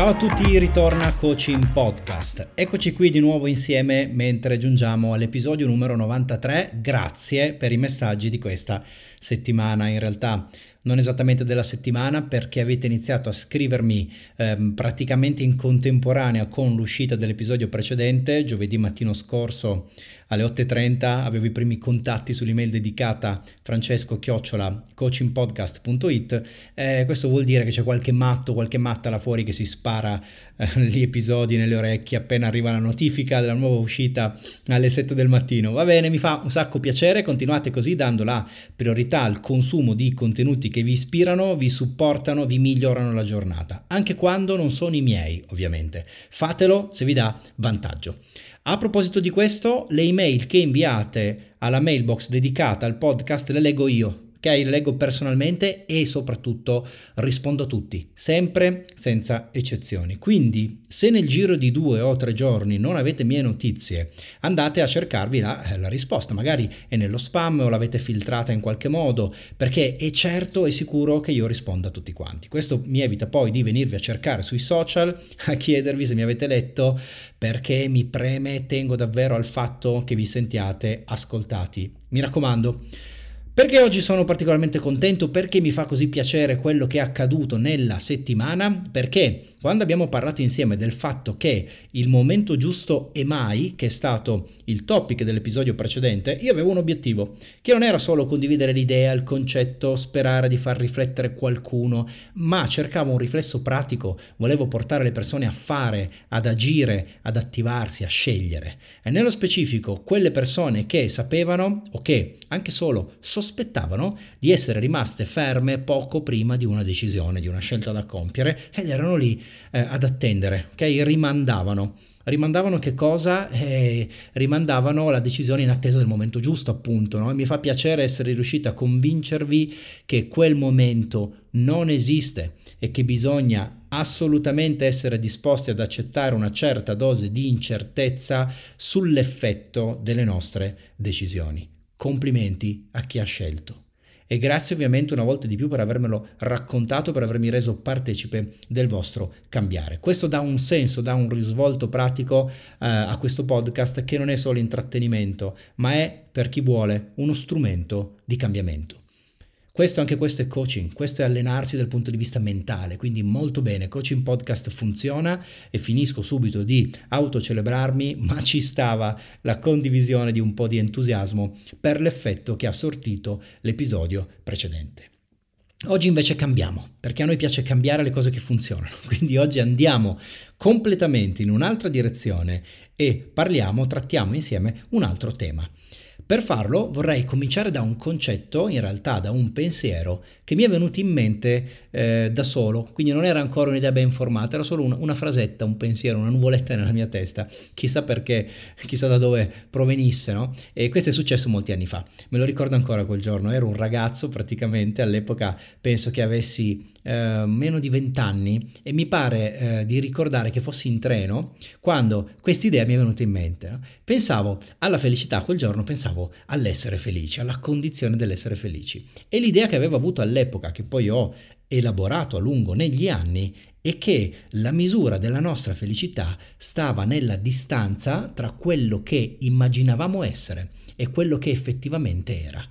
Ciao a tutti, ritorna Coaching Podcast. Eccoci qui di nuovo insieme mentre giungiamo all'episodio numero 93. Grazie per i messaggi di questa settimana. In realtà non esattamente della settimana perché avete iniziato a scrivermi ehm, praticamente in contemporanea con l'uscita dell'episodio precedente, giovedì mattino scorso alle 8.30 avevo i primi contatti sull'email dedicata francesco chiocciola coachingpodcast.it eh, questo vuol dire che c'è qualche matto, qualche matta là fuori che si spara eh, gli episodi nelle orecchie appena arriva la notifica della nuova uscita alle 7 del mattino. Va bene, mi fa un sacco piacere continuate così dando la priorità al consumo di contenuti che vi ispirano, vi supportano, vi migliorano la giornata. Anche quando non sono i miei ovviamente. Fatelo se vi dà vantaggio a proposito di questo, le email che inviate alla mailbox dedicata al podcast le leggo io ok? Le leggo personalmente e soprattutto rispondo a tutti, sempre senza eccezioni. Quindi, se nel giro di due o tre giorni non avete mie notizie, andate a cercarvi la, eh, la risposta, magari è nello spam o l'avete filtrata in qualche modo, perché è certo e sicuro che io rispondo a tutti quanti. Questo mi evita poi di venirvi a cercare sui social a chiedervi se mi avete letto, perché mi preme e tengo davvero al fatto che vi sentiate ascoltati. Mi raccomando, perché oggi sono particolarmente contento? Perché mi fa così piacere quello che è accaduto nella settimana? Perché quando abbiamo parlato insieme del fatto che il momento giusto è mai, che è stato il topic dell'episodio precedente, io avevo un obiettivo, che non era solo condividere l'idea, il concetto, sperare di far riflettere qualcuno, ma cercavo un riflesso pratico, volevo portare le persone a fare, ad agire, ad attivarsi, a scegliere. E nello specifico, quelle persone che sapevano o che anche solo sospettavano di essere rimaste ferme poco prima di una decisione, di una scelta da compiere ed erano lì eh, ad attendere, ok? Rimandavano. Rimandavano che cosa? Eh, rimandavano la decisione in attesa del momento giusto, appunto. No? Mi fa piacere essere riuscito a convincervi che quel momento non esiste e che bisogna assolutamente essere disposti ad accettare una certa dose di incertezza sull'effetto delle nostre decisioni. Complimenti a chi ha scelto. E grazie ovviamente una volta di più per avermelo raccontato, per avermi reso partecipe del vostro cambiare. Questo dà un senso, dà un risvolto pratico eh, a questo podcast che non è solo intrattenimento, ma è per chi vuole uno strumento di cambiamento. Questo, anche questo è coaching, questo è allenarsi dal punto di vista mentale, quindi molto bene, coaching podcast funziona e finisco subito di autocelebrarmi, ma ci stava la condivisione di un po' di entusiasmo per l'effetto che ha sortito l'episodio precedente. Oggi invece cambiamo, perché a noi piace cambiare le cose che funzionano, quindi oggi andiamo completamente in un'altra direzione e parliamo, trattiamo insieme un altro tema. Per farlo vorrei cominciare da un concetto, in realtà da un pensiero che mi è venuto in mente eh, da solo, quindi non era ancora un'idea ben formata, era solo una, una, frasetta, un pensiero, una nuvoletta nella mia testa, chissà perché, chissà da dove provenisse, no? E questo è successo molti anni fa, me lo ricordo ancora quel giorno, ero un ragazzo praticamente, all'epoca penso che avessi eh, meno di vent'anni e mi pare eh, di ricordare che fossi in treno quando questa idea mi è venuta in mente. No? Pensavo alla felicità, quel giorno pensavo all'essere felici, alla condizione dell'essere felici. E l'idea che avevo avuto all'epoca, che poi ho elaborato a lungo negli anni, è che la misura della nostra felicità stava nella distanza tra quello che immaginavamo essere e quello che effettivamente era.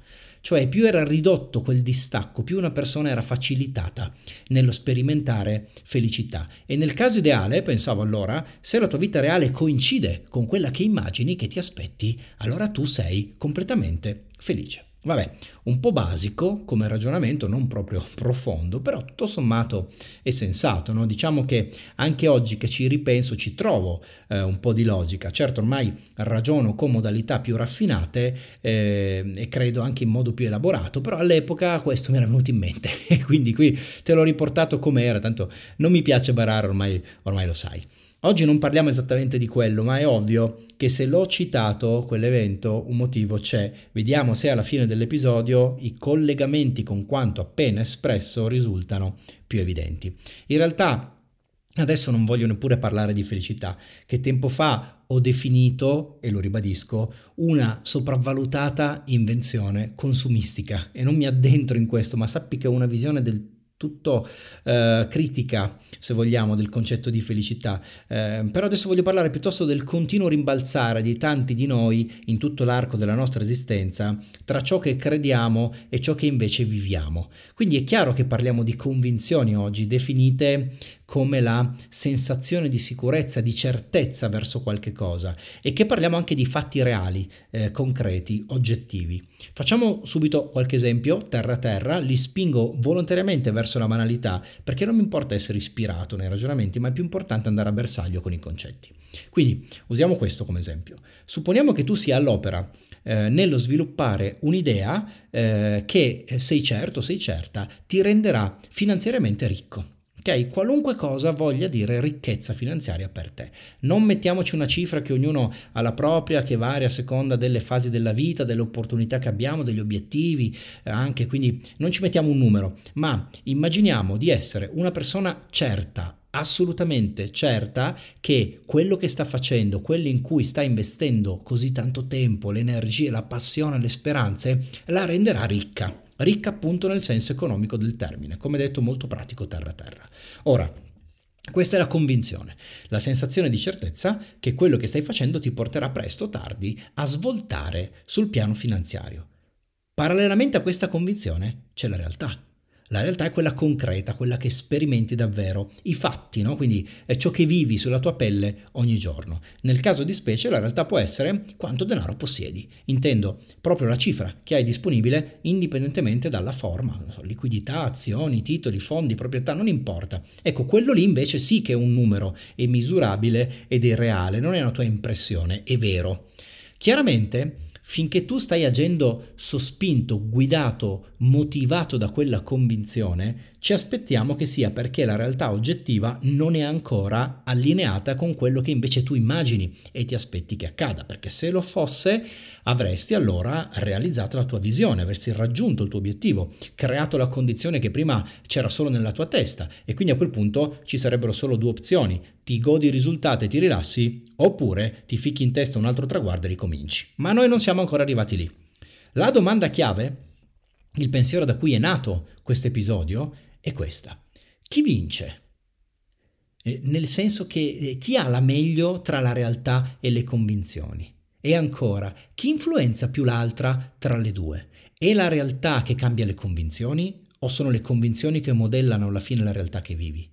Cioè più era ridotto quel distacco, più una persona era facilitata nello sperimentare felicità. E nel caso ideale, pensavo allora, se la tua vita reale coincide con quella che immagini che ti aspetti, allora tu sei completamente felice. Vabbè, un po' basico come ragionamento, non proprio profondo, però tutto sommato è sensato, no? Diciamo che anche oggi che ci ripenso ci trovo eh, un po' di logica. Certo, ormai ragiono con modalità più raffinate eh, e credo anche in modo più elaborato, però all'epoca questo mi era venuto in mente e quindi qui te l'ho riportato come era, tanto non mi piace barare, ormai, ormai lo sai. Oggi non parliamo esattamente di quello, ma è ovvio che se l'ho citato quell'evento un motivo c'è. Vediamo se alla fine dell'episodio i collegamenti con quanto appena espresso risultano più evidenti. In realtà adesso non voglio neppure parlare di felicità, che tempo fa ho definito, e lo ribadisco, una sopravvalutata invenzione consumistica e non mi addentro in questo, ma sappi che ho una visione del tutto eh, critica, se vogliamo, del concetto di felicità. Eh, però adesso voglio parlare piuttosto del continuo rimbalzare di tanti di noi in tutto l'arco della nostra esistenza tra ciò che crediamo e ciò che invece viviamo. Quindi è chiaro che parliamo di convinzioni oggi, definite come la sensazione di sicurezza, di certezza verso qualche cosa e che parliamo anche di fatti reali, eh, concreti, oggettivi. Facciamo subito qualche esempio, terra a terra, li spingo volontariamente verso la banalità perché non mi importa essere ispirato nei ragionamenti, ma è più importante andare a bersaglio con i concetti. Quindi usiamo questo come esempio. Supponiamo che tu sia all'opera eh, nello sviluppare un'idea eh, che sei certo, sei certa, ti renderà finanziariamente ricco. Qualunque cosa voglia dire ricchezza finanziaria per te. Non mettiamoci una cifra che ognuno ha la propria, che varia a seconda delle fasi della vita, delle opportunità che abbiamo, degli obiettivi, eh, anche quindi non ci mettiamo un numero, ma immaginiamo di essere una persona certa, assolutamente certa che quello che sta facendo, quello in cui sta investendo così tanto tempo, le energie, la passione, le speranze, la renderà ricca ricca appunto nel senso economico del termine, come detto molto pratico terra-terra. Ora, questa è la convinzione, la sensazione di certezza che quello che stai facendo ti porterà presto o tardi a svoltare sul piano finanziario. Parallelamente a questa convinzione c'è la realtà. La realtà è quella concreta, quella che sperimenti davvero, i fatti, no? quindi è ciò che vivi sulla tua pelle ogni giorno. Nel caso di specie la realtà può essere quanto denaro possiedi, intendo proprio la cifra che hai disponibile indipendentemente dalla forma, so, liquidità, azioni, titoli, fondi, proprietà, non importa. Ecco, quello lì invece sì che è un numero, è misurabile ed è reale, non è una tua impressione, è vero. Chiaramente finché tu stai agendo sospinto, guidato, motivato da quella convinzione, ci aspettiamo che sia perché la realtà oggettiva non è ancora allineata con quello che invece tu immagini e ti aspetti che accada, perché se lo fosse avresti allora realizzato la tua visione, avresti raggiunto il tuo obiettivo, creato la condizione che prima c'era solo nella tua testa e quindi a quel punto ci sarebbero solo due opzioni, ti godi il risultato e ti rilassi oppure ti ficchi in testa un altro traguardo e ricominci. Ma noi non siamo ancora arrivati lì. La domanda chiave, il pensiero da cui è nato questo episodio, è questa. Chi vince? Eh, nel senso che eh, chi ha la meglio tra la realtà e le convinzioni? E ancora, chi influenza più l'altra tra le due? È la realtà che cambia le convinzioni o sono le convinzioni che modellano alla fine la realtà che vivi?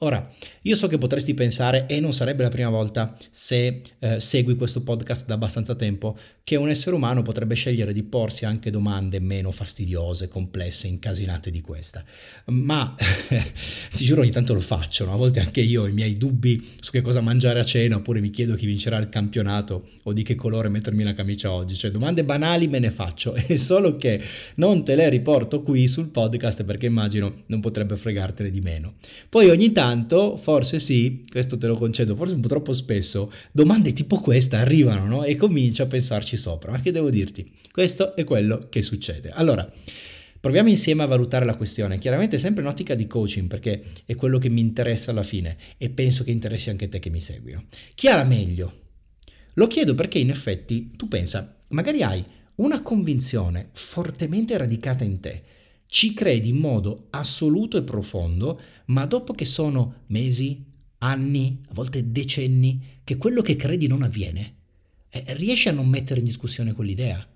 Ora, io so che potresti pensare, e non sarebbe la prima volta se eh, segui questo podcast da abbastanza tempo, che un essere umano potrebbe scegliere di porsi anche domande meno fastidiose, complesse, incasinate di questa. Ma ti giuro ogni tanto lo faccio, no? a volte anche io ho i miei dubbi su che cosa mangiare a cena, oppure mi chiedo chi vincerà il campionato o di che colore mettermi la camicia oggi. Cioè domande banali me ne faccio, è solo che non te le riporto qui sul podcast perché immagino non potrebbe fregartene di meno. Poi ogni tanto forse sì, questo te lo concedo, forse un po' troppo spesso, domande tipo questa arrivano no? e comincio a pensarci sopra. Che devo dirti? Questo è quello che succede. Allora, proviamo insieme a valutare la questione, chiaramente sempre in ottica di coaching perché è quello che mi interessa alla fine e penso che interessi anche te che mi ha la meglio? Lo chiedo perché in effetti tu pensa, magari hai una convinzione fortemente radicata in te, ci credi in modo assoluto e profondo, ma dopo che sono mesi, anni, a volte decenni, che quello che credi non avviene, riesci a non mettere in discussione quell'idea?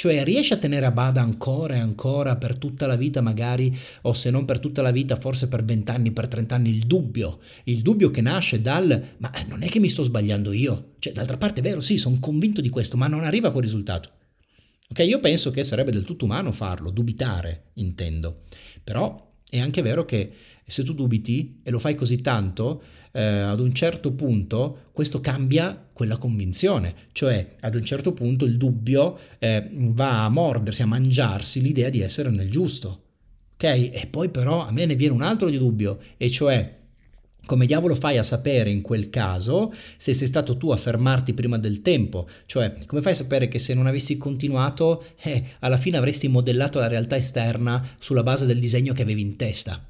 Cioè riesci a tenere a bada ancora e ancora per tutta la vita magari, o se non per tutta la vita, forse per vent'anni, per trent'anni, il dubbio, il dubbio che nasce dal ma non è che mi sto sbagliando io, cioè d'altra parte è vero, sì, sono convinto di questo, ma non arriva a quel risultato. Ok, io penso che sarebbe del tutto umano farlo, dubitare, intendo, però è anche vero che se tu dubiti e lo fai così tanto, eh, ad un certo punto questo cambia quella convinzione, cioè ad un certo punto il dubbio eh, va a mordersi, a mangiarsi l'idea di essere nel giusto. Ok? E poi però a me ne viene un altro di dubbio, e cioè come diavolo fai a sapere in quel caso se sei stato tu a fermarti prima del tempo? Cioè, come fai a sapere che se non avessi continuato, eh, alla fine avresti modellato la realtà esterna sulla base del disegno che avevi in testa?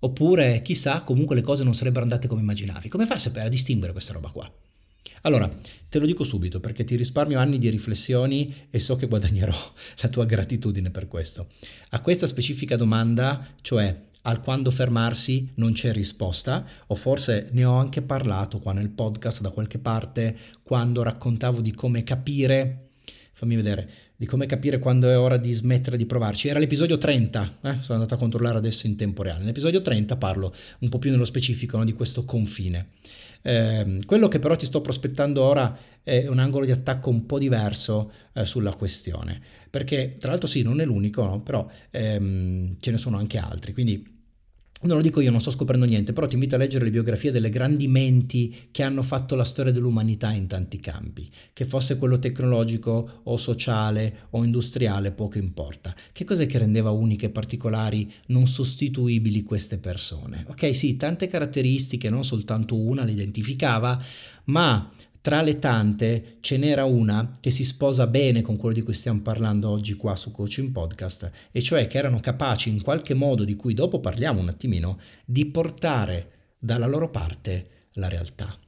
Oppure, chissà, comunque le cose non sarebbero andate come immaginavi. Come fai a sapere a distinguere questa roba qua? Allora, te lo dico subito perché ti risparmio anni di riflessioni e so che guadagnerò la tua gratitudine per questo. A questa specifica domanda, cioè al quando fermarsi non c'è risposta, o forse ne ho anche parlato qua nel podcast da qualche parte quando raccontavo di come capire, fammi vedere, di come capire quando è ora di smettere di provarci. Era l'episodio 30, eh? sono andato a controllare adesso in tempo reale. Nell'episodio 30 parlo un po' più nello specifico no, di questo confine. Eh, quello che però ti sto prospettando ora è un angolo di attacco un po' diverso eh, sulla questione, perché tra l'altro sì, non è l'unico, no? però ehm, ce ne sono anche altri, quindi non lo dico io, non sto scoprendo niente, però ti invito a leggere le biografie delle grandi menti che hanno fatto la storia dell'umanità in tanti campi, che fosse quello tecnologico o sociale o industriale, poco importa. Che cos'è che rendeva uniche particolari, non sostituibili queste persone? Ok, sì, tante caratteristiche, non soltanto una le identificava, ma tra le tante ce n'era una che si sposa bene con quello di cui stiamo parlando oggi qua su Coaching Podcast, e cioè che erano capaci in qualche modo, di cui dopo parliamo un attimino, di portare dalla loro parte la realtà.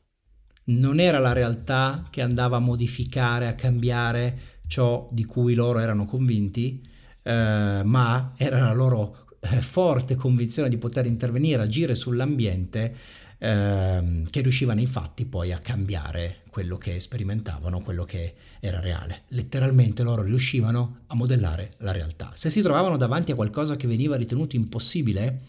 Non era la realtà che andava a modificare, a cambiare ciò di cui loro erano convinti, eh, ma era la loro eh, forte convinzione di poter intervenire, agire sull'ambiente ehm, che riuscivano infatti poi a cambiare quello che sperimentavano, quello che era reale. Letteralmente loro riuscivano a modellare la realtà. Se si trovavano davanti a qualcosa che veniva ritenuto impossibile,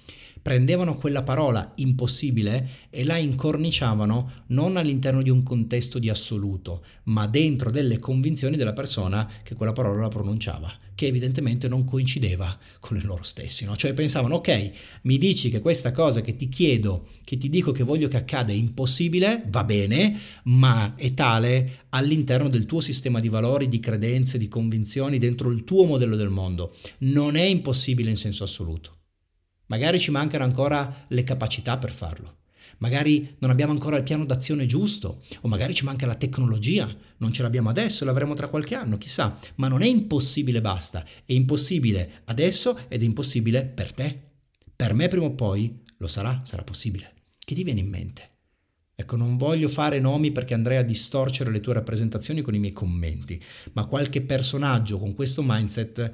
prendevano quella parola impossibile e la incorniciavano non all'interno di un contesto di assoluto, ma dentro delle convinzioni della persona che quella parola la pronunciava, che evidentemente non coincideva con loro stessi, no? Cioè pensavano, ok, mi dici che questa cosa che ti chiedo, che ti dico che voglio che accada è impossibile, va bene, ma è tale all'interno del tuo sistema di valori, di credenze, di convinzioni, dentro il tuo modello del mondo. Non è impossibile in senso assoluto. Magari ci mancano ancora le capacità per farlo. Magari non abbiamo ancora il piano d'azione giusto, o magari ci manca la tecnologia, non ce l'abbiamo adesso, l'avremo tra qualche anno, chissà, ma non è impossibile basta, è impossibile adesso ed è impossibile per te. Per me prima o poi lo sarà, sarà possibile. Che ti viene in mente? Ecco, non voglio fare nomi perché andrei a distorcere le tue rappresentazioni con i miei commenti, ma qualche personaggio con questo mindset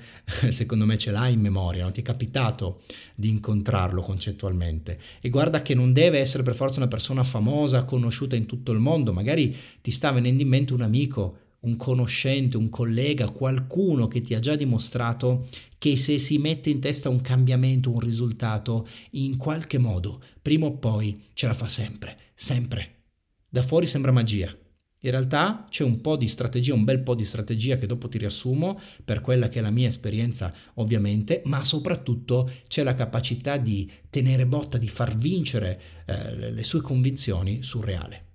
secondo me ce l'hai in memoria, non ti è capitato di incontrarlo concettualmente. E guarda che non deve essere per forza una persona famosa, conosciuta in tutto il mondo, magari ti sta venendo in mente un amico, un conoscente, un collega, qualcuno che ti ha già dimostrato che se si mette in testa un cambiamento, un risultato, in qualche modo, prima o poi ce la fa sempre sempre. Da fuori sembra magia. In realtà c'è un po' di strategia, un bel po' di strategia che dopo ti riassumo per quella che è la mia esperienza ovviamente, ma soprattutto c'è la capacità di tenere botta, di far vincere eh, le sue convinzioni sul reale.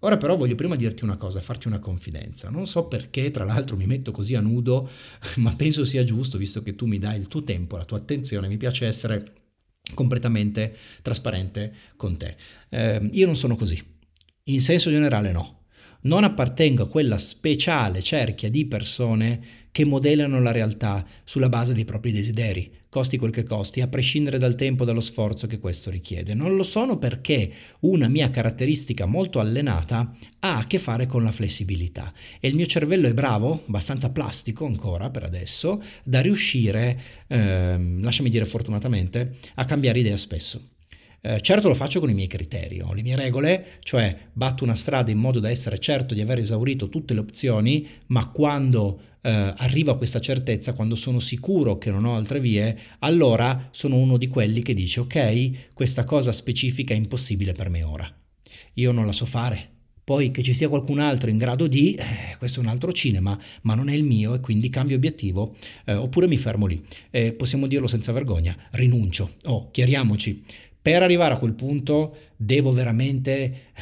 Ora però voglio prima dirti una cosa, farti una confidenza. Non so perché, tra l'altro, mi metto così a nudo, ma penso sia giusto, visto che tu mi dai il tuo tempo, la tua attenzione, mi piace essere completamente trasparente con te. Eh, io non sono così, in senso generale no. Non appartengo a quella speciale cerchia di persone che modellano la realtà sulla base dei propri desideri, costi quel che costi, a prescindere dal tempo e dallo sforzo che questo richiede. Non lo sono perché una mia caratteristica molto allenata ha a che fare con la flessibilità e il mio cervello è bravo, abbastanza plastico ancora per adesso, da riuscire, eh, lasciami dire fortunatamente, a cambiare idea spesso. Eh, certo lo faccio con i miei criteri, ho le mie regole, cioè batto una strada in modo da essere certo di aver esaurito tutte le opzioni, ma quando eh, arrivo a questa certezza, quando sono sicuro che non ho altre vie, allora sono uno di quelli che dice ok, questa cosa specifica è impossibile per me ora. Io non la so fare. Poi che ci sia qualcun altro in grado di, eh, questo è un altro cinema, ma non è il mio e quindi cambio obiettivo eh, oppure mi fermo lì. possiamo dirlo senza vergogna, rinuncio. Oh, chiariamoci, per arrivare a quel punto devo veramente,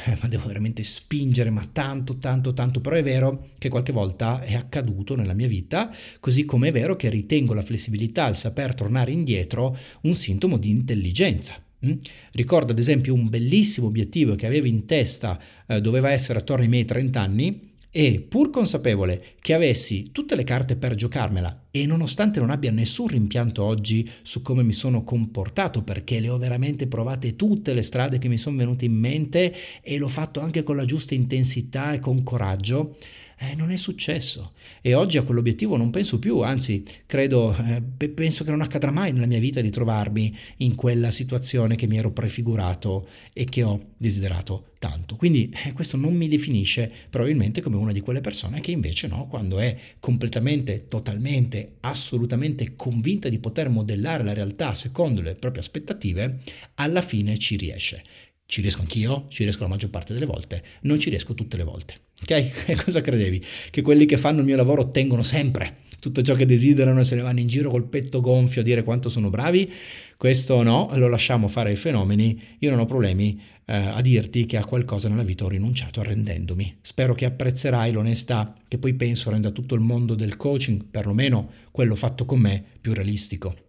eh, ma devo veramente spingere, ma tanto, tanto, tanto, però è vero che qualche volta è accaduto nella mia vita, così come è vero che ritengo la flessibilità, il saper tornare indietro, un sintomo di intelligenza. Mm? Ricordo ad esempio un bellissimo obiettivo che avevo in testa, eh, doveva essere attorno ai miei 30 anni, e pur consapevole che avessi tutte le carte per giocarmela e nonostante non abbia nessun rimpianto oggi su come mi sono comportato perché le ho veramente provate tutte le strade che mi sono venute in mente e l'ho fatto anche con la giusta intensità e con coraggio, eh, non è successo e oggi a quell'obiettivo non penso più, anzi credo, eh, penso che non accadrà mai nella mia vita di trovarmi in quella situazione che mi ero prefigurato e che ho desiderato tanto. Quindi eh, questo non mi definisce probabilmente come una di quelle persone che invece no, quando è completamente, totalmente, assolutamente convinta di poter modellare la realtà secondo le proprie aspettative, alla fine ci riesce. Ci riesco anch'io, ci riesco la maggior parte delle volte, non ci riesco tutte le volte. Ok? E cosa credevi? Che quelli che fanno il mio lavoro ottengono sempre tutto ciò che desiderano e se ne vanno in giro col petto gonfio a dire quanto sono bravi? Questo no, lo lasciamo fare ai fenomeni. Io non ho problemi eh, a dirti che a qualcosa nella vita ho rinunciato arrendendomi. Spero che apprezzerai l'onestà che poi penso renda tutto il mondo del coaching, perlomeno quello fatto con me, più realistico.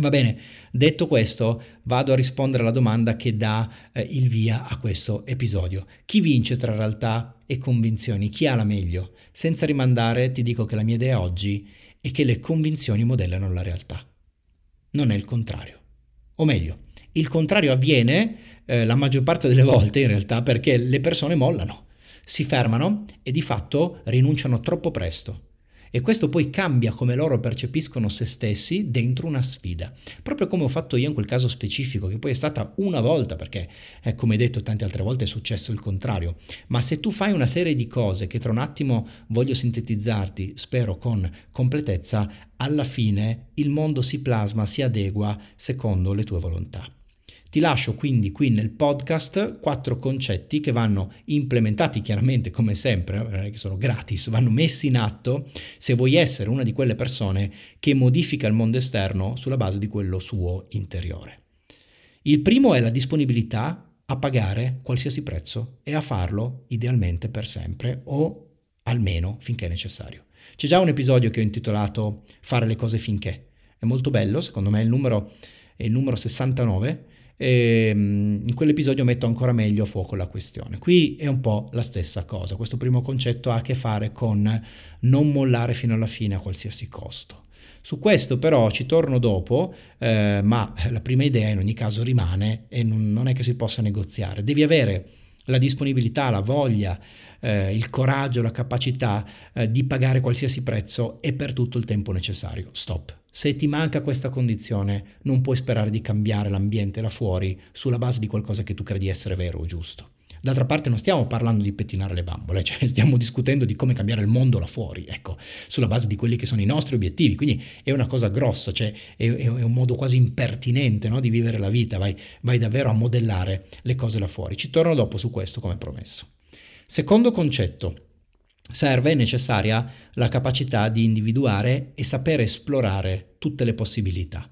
Va bene, detto questo, vado a rispondere alla domanda che dà eh, il via a questo episodio. Chi vince tra realtà e convinzioni? Chi ha la meglio? Senza rimandare, ti dico che la mia idea oggi è che le convinzioni modellano la realtà. Non è il contrario. O meglio, il contrario avviene eh, la maggior parte delle volte in realtà perché le persone mollano, si fermano e di fatto rinunciano troppo presto e questo poi cambia come loro percepiscono se stessi dentro una sfida. Proprio come ho fatto io in quel caso specifico, che poi è stata una volta, perché eh, come detto tante altre volte è successo il contrario. Ma se tu fai una serie di cose che tra un attimo voglio sintetizzarti, spero con completezza, alla fine il mondo si plasma, si adegua secondo le tue volontà. Ti lascio quindi qui nel podcast quattro concetti che vanno implementati chiaramente come sempre, eh, che sono gratis, vanno messi in atto se vuoi essere una di quelle persone che modifica il mondo esterno sulla base di quello suo interiore. Il primo è la disponibilità a pagare qualsiasi prezzo e a farlo idealmente per sempre o almeno finché è necessario. C'è già un episodio che ho intitolato Fare le cose finché. È molto bello, secondo me il numero è il numero 69 e ehm, in quell'episodio metto ancora meglio a fuoco la questione. Qui è un po' la stessa cosa, questo primo concetto ha a che fare con non mollare fino alla fine a qualsiasi costo. Su questo però ci torno dopo, eh, ma la prima idea in ogni caso rimane e non, non è che si possa negoziare. Devi avere la disponibilità, la voglia, eh, il coraggio, la capacità eh, di pagare qualsiasi prezzo e per tutto il tempo necessario. Stop. Se ti manca questa condizione, non puoi sperare di cambiare l'ambiente là fuori sulla base di qualcosa che tu credi essere vero o giusto. D'altra parte non stiamo parlando di pettinare le bambole, cioè stiamo discutendo di come cambiare il mondo là fuori, ecco, sulla base di quelli che sono i nostri obiettivi, quindi è una cosa grossa, cioè è, è un modo quasi impertinente no, di vivere la vita, vai, vai davvero a modellare le cose là fuori. Ci torno dopo su questo come promesso. Secondo concetto, serve e necessaria la capacità di individuare e sapere esplorare tutte le possibilità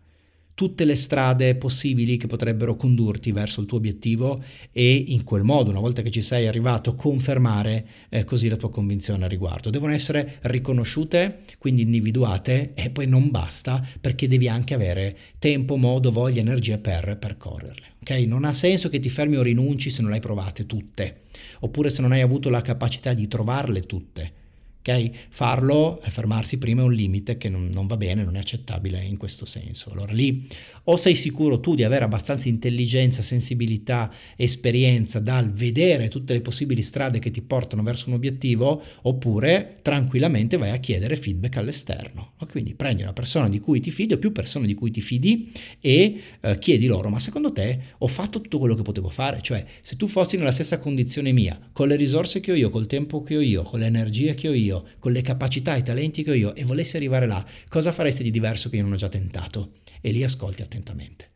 tutte le strade possibili che potrebbero condurti verso il tuo obiettivo e in quel modo, una volta che ci sei arrivato, confermare eh, così la tua convinzione al riguardo. Devono essere riconosciute, quindi individuate e poi non basta perché devi anche avere tempo, modo, voglia, energia per percorrerle. Okay? Non ha senso che ti fermi o rinunci se non le hai provate tutte, oppure se non hai avuto la capacità di trovarle tutte ok? Farlo, fermarsi prima è un limite che non, non, va bene, non è accettabile in questo senso. Allora lì o sei sicuro tu di avere abbastanza intelligenza, sensibilità, esperienza dal vedere tutte le possibili strade che ti portano verso un obiettivo, oppure tranquillamente vai a chiedere feedback all'esterno. Quindi prendi una persona di cui ti fidi o più persone di cui ti fidi e eh, chiedi loro, ma secondo te ho fatto tutto quello che potevo fare? Cioè, se tu fossi nella stessa condizione mia, con le risorse che ho io, col tempo che ho io, con le energie che ho io, con le capacità e i talenti che ho io, e volessi arrivare là, cosa faresti di diverso che io non ho già tentato? E lì ascolti attentamente.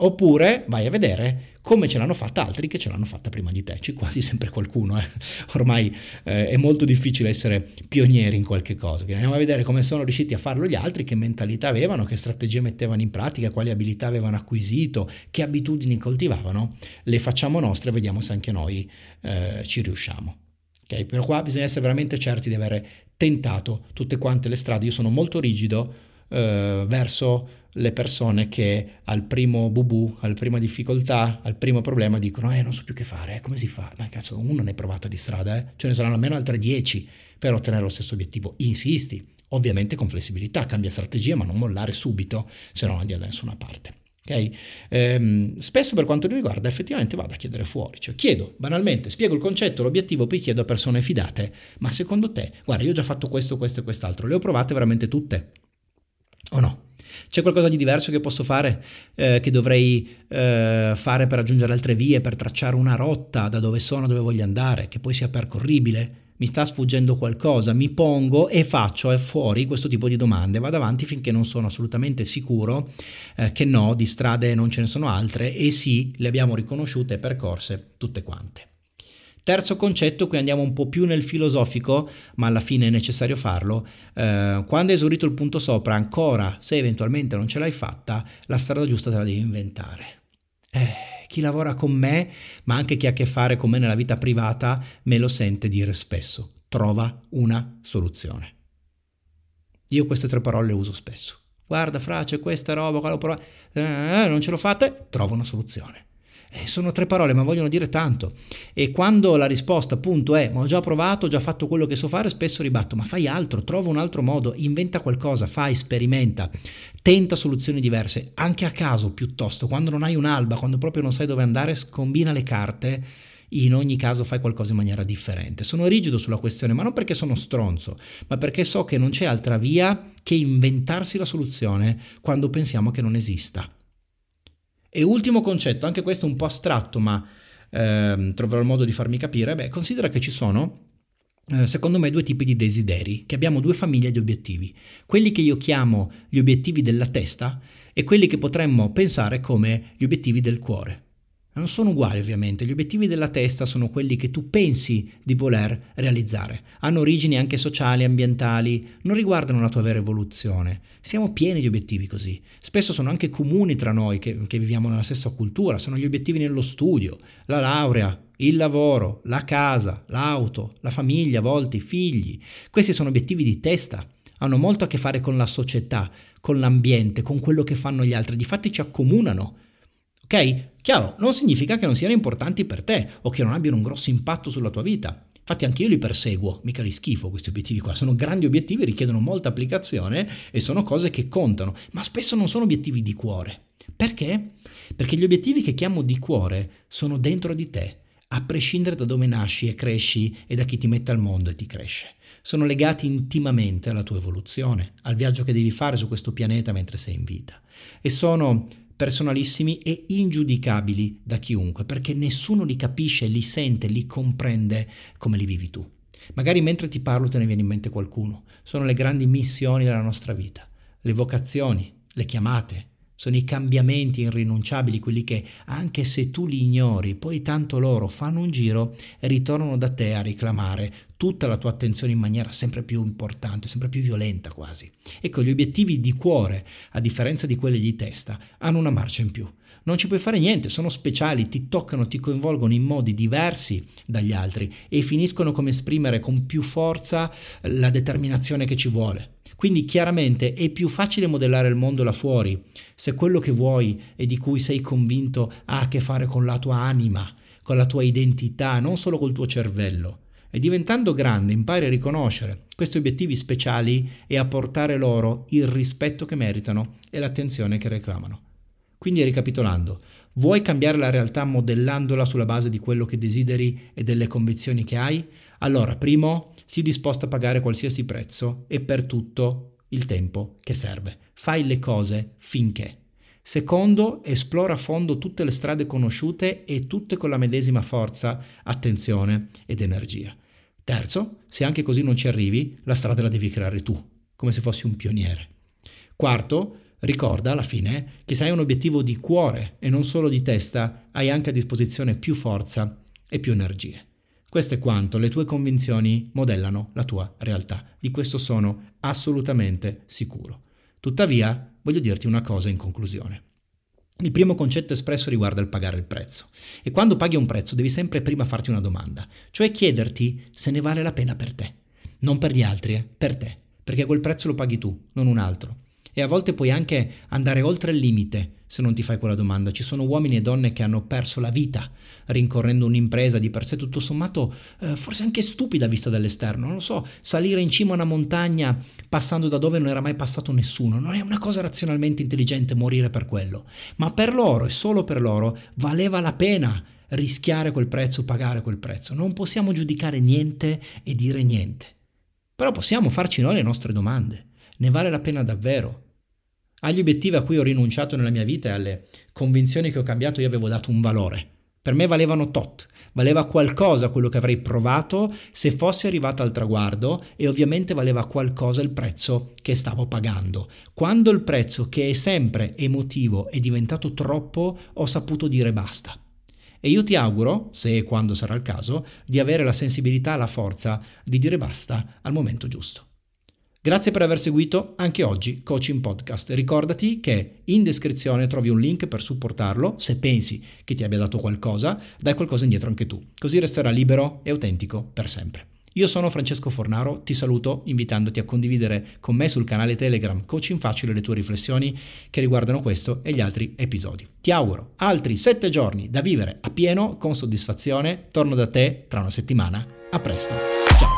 Oppure vai a vedere come ce l'hanno fatta altri che ce l'hanno fatta prima di te. C'è quasi sempre qualcuno. Eh. Ormai eh, è molto difficile essere pionieri in qualche cosa. Andiamo a vedere come sono riusciti a farlo gli altri, che mentalità avevano, che strategie mettevano in pratica, quali abilità avevano acquisito, che abitudini coltivavano. Le facciamo nostre e vediamo se anche noi eh, ci riusciamo. Okay? Però qua bisogna essere veramente certi di avere tentato tutte quante le strade. Io sono molto rigido eh, verso le persone che al primo bubu, alla prima difficoltà, al primo problema dicono eh non so più che fare, eh, come si fa? Ma cazzo, uno ne è provata di strada, eh? ce ne saranno almeno altre 10 per ottenere lo stesso obiettivo. Insisti, ovviamente con flessibilità, cambia strategia, ma non mollare subito, se no non andiamo da nessuna parte. Okay? Ehm, spesso per quanto mi riguarda effettivamente vado a chiedere fuori, cioè chiedo banalmente, spiego il concetto, l'obiettivo, poi chiedo a persone fidate, ma secondo te, guarda io ho già fatto questo, questo e quest'altro, le ho provate veramente tutte o no? C'è qualcosa di diverso che posso fare, eh, che dovrei eh, fare per raggiungere altre vie, per tracciare una rotta da dove sono, dove voglio andare, che poi sia percorribile? Mi sta sfuggendo qualcosa? Mi pongo e faccio fuori questo tipo di domande, vado avanti finché non sono assolutamente sicuro eh, che no, di strade non ce ne sono altre e sì, le abbiamo riconosciute e percorse tutte quante. Terzo concetto, qui andiamo un po' più nel filosofico, ma alla fine è necessario farlo. Eh, quando hai esaurito il punto sopra, ancora, se eventualmente non ce l'hai fatta, la strada giusta te la devi inventare. Eh, chi lavora con me, ma anche chi ha a che fare con me nella vita privata, me lo sente dire spesso. Trova una soluzione. Io queste tre parole le uso spesso. Guarda, fra, c'è questa roba, qua l'ho provata. Eh, non ce l'ho fatta, trovo una soluzione. Eh, sono tre parole, ma vogliono dire tanto. E quando la risposta appunto è ma ho già provato, ho già fatto quello che so fare, spesso ribatto, ma fai altro, trova un altro modo, inventa qualcosa, fai, sperimenta, tenta soluzioni diverse, anche a caso piuttosto, quando non hai un'alba, quando proprio non sai dove andare, scombina le carte. In ogni caso fai qualcosa in maniera differente. Sono rigido sulla questione, ma non perché sono stronzo, ma perché so che non c'è altra via che inventarsi la soluzione quando pensiamo che non esista. E ultimo concetto, anche questo un po' astratto, ma eh, troverò il modo di farmi capire, beh, considera che ci sono eh, secondo me due tipi di desideri, che abbiamo due famiglie di obiettivi, quelli che io chiamo gli obiettivi della testa e quelli che potremmo pensare come gli obiettivi del cuore. Non sono uguali ovviamente, gli obiettivi della testa sono quelli che tu pensi di voler realizzare, hanno origini anche sociali, ambientali, non riguardano la tua vera evoluzione. Siamo pieni di obiettivi così, spesso sono anche comuni tra noi che, che viviamo nella stessa cultura, sono gli obiettivi nello studio, la laurea, il lavoro, la casa, l'auto, la famiglia, a volte i figli. Questi sono obiettivi di testa, hanno molto a che fare con la società, con l'ambiente, con quello che fanno gli altri, difatti ci accomunano. Ok? Chiaro, non significa che non siano importanti per te o che non abbiano un grosso impatto sulla tua vita. Infatti anche io li perseguo, mica li schifo questi obiettivi qua, sono grandi obiettivi, richiedono molta applicazione e sono cose che contano, ma spesso non sono obiettivi di cuore. Perché? Perché gli obiettivi che chiamo di cuore sono dentro di te, a prescindere da dove nasci e cresci e da chi ti mette al mondo e ti cresce. Sono legati intimamente alla tua evoluzione, al viaggio che devi fare su questo pianeta mentre sei in vita. E sono personalissimi e ingiudicabili da chiunque, perché nessuno li capisce, li sente, li comprende come li vivi tu. Magari mentre ti parlo te ne viene in mente qualcuno. Sono le grandi missioni della nostra vita, le vocazioni, le chiamate, sono i cambiamenti irrinunciabili, quelli che, anche se tu li ignori, poi tanto loro fanno un giro e ritornano da te a reclamare tutta la tua attenzione in maniera sempre più importante, sempre più violenta quasi. Ecco, gli obiettivi di cuore, a differenza di quelli di testa, hanno una marcia in più. Non ci puoi fare niente, sono speciali, ti toccano, ti coinvolgono in modi diversi dagli altri e finiscono come esprimere con più forza la determinazione che ci vuole. Quindi chiaramente è più facile modellare il mondo là fuori se quello che vuoi e di cui sei convinto ha a che fare con la tua anima, con la tua identità, non solo col tuo cervello. E diventando grande impari a riconoscere questi obiettivi speciali e a portare loro il rispetto che meritano e l'attenzione che reclamano. Quindi ricapitolando, vuoi cambiare la realtà modellandola sulla base di quello che desideri e delle convinzioni che hai? Allora, primo, sii disposto a pagare qualsiasi prezzo e per tutto il tempo che serve. Fai le cose finché. Secondo, esplora a fondo tutte le strade conosciute e tutte con la medesima forza, attenzione ed energia. Terzo, se anche così non ci arrivi, la strada la devi creare tu, come se fossi un pioniere. Quarto, ricorda alla fine che se hai un obiettivo di cuore e non solo di testa, hai anche a disposizione più forza e più energie. Questo è quanto le tue convinzioni modellano la tua realtà. Di questo sono assolutamente sicuro. Tuttavia, voglio dirti una cosa in conclusione. Il primo concetto espresso riguarda il pagare il prezzo. E quando paghi un prezzo devi sempre prima farti una domanda, cioè chiederti se ne vale la pena per te. Non per gli altri, eh, per te, perché quel prezzo lo paghi tu, non un altro. E a volte puoi anche andare oltre il limite se non ti fai quella domanda. Ci sono uomini e donne che hanno perso la vita rincorrendo un'impresa di per sé tutto sommato eh, forse anche stupida vista dall'esterno. Non lo so, salire in cima a una montagna passando da dove non era mai passato nessuno. Non è una cosa razionalmente intelligente morire per quello. Ma per loro e solo per loro valeva la pena rischiare quel prezzo, pagare quel prezzo. Non possiamo giudicare niente e dire niente. Però possiamo farci noi le nostre domande. Ne vale la pena davvero? Agli obiettivi a cui ho rinunciato nella mia vita e alle convinzioni che ho cambiato io avevo dato un valore. Per me valevano tot, valeva qualcosa quello che avrei provato se fossi arrivato al traguardo e ovviamente valeva qualcosa il prezzo che stavo pagando. Quando il prezzo, che è sempre emotivo, è diventato troppo, ho saputo dire basta. E io ti auguro, se e quando sarà il caso, di avere la sensibilità la forza di dire basta al momento giusto. Grazie per aver seguito anche oggi Coaching Podcast. Ricordati che in descrizione trovi un link per supportarlo, se pensi che ti abbia dato qualcosa, dai qualcosa indietro anche tu, così resterà libero e autentico per sempre. Io sono Francesco Fornaro, ti saluto invitandoti a condividere con me sul canale Telegram Coaching Facile le tue riflessioni che riguardano questo e gli altri episodi. Ti auguro altri sette giorni da vivere a pieno con soddisfazione, torno da te tra una settimana, a presto, ciao!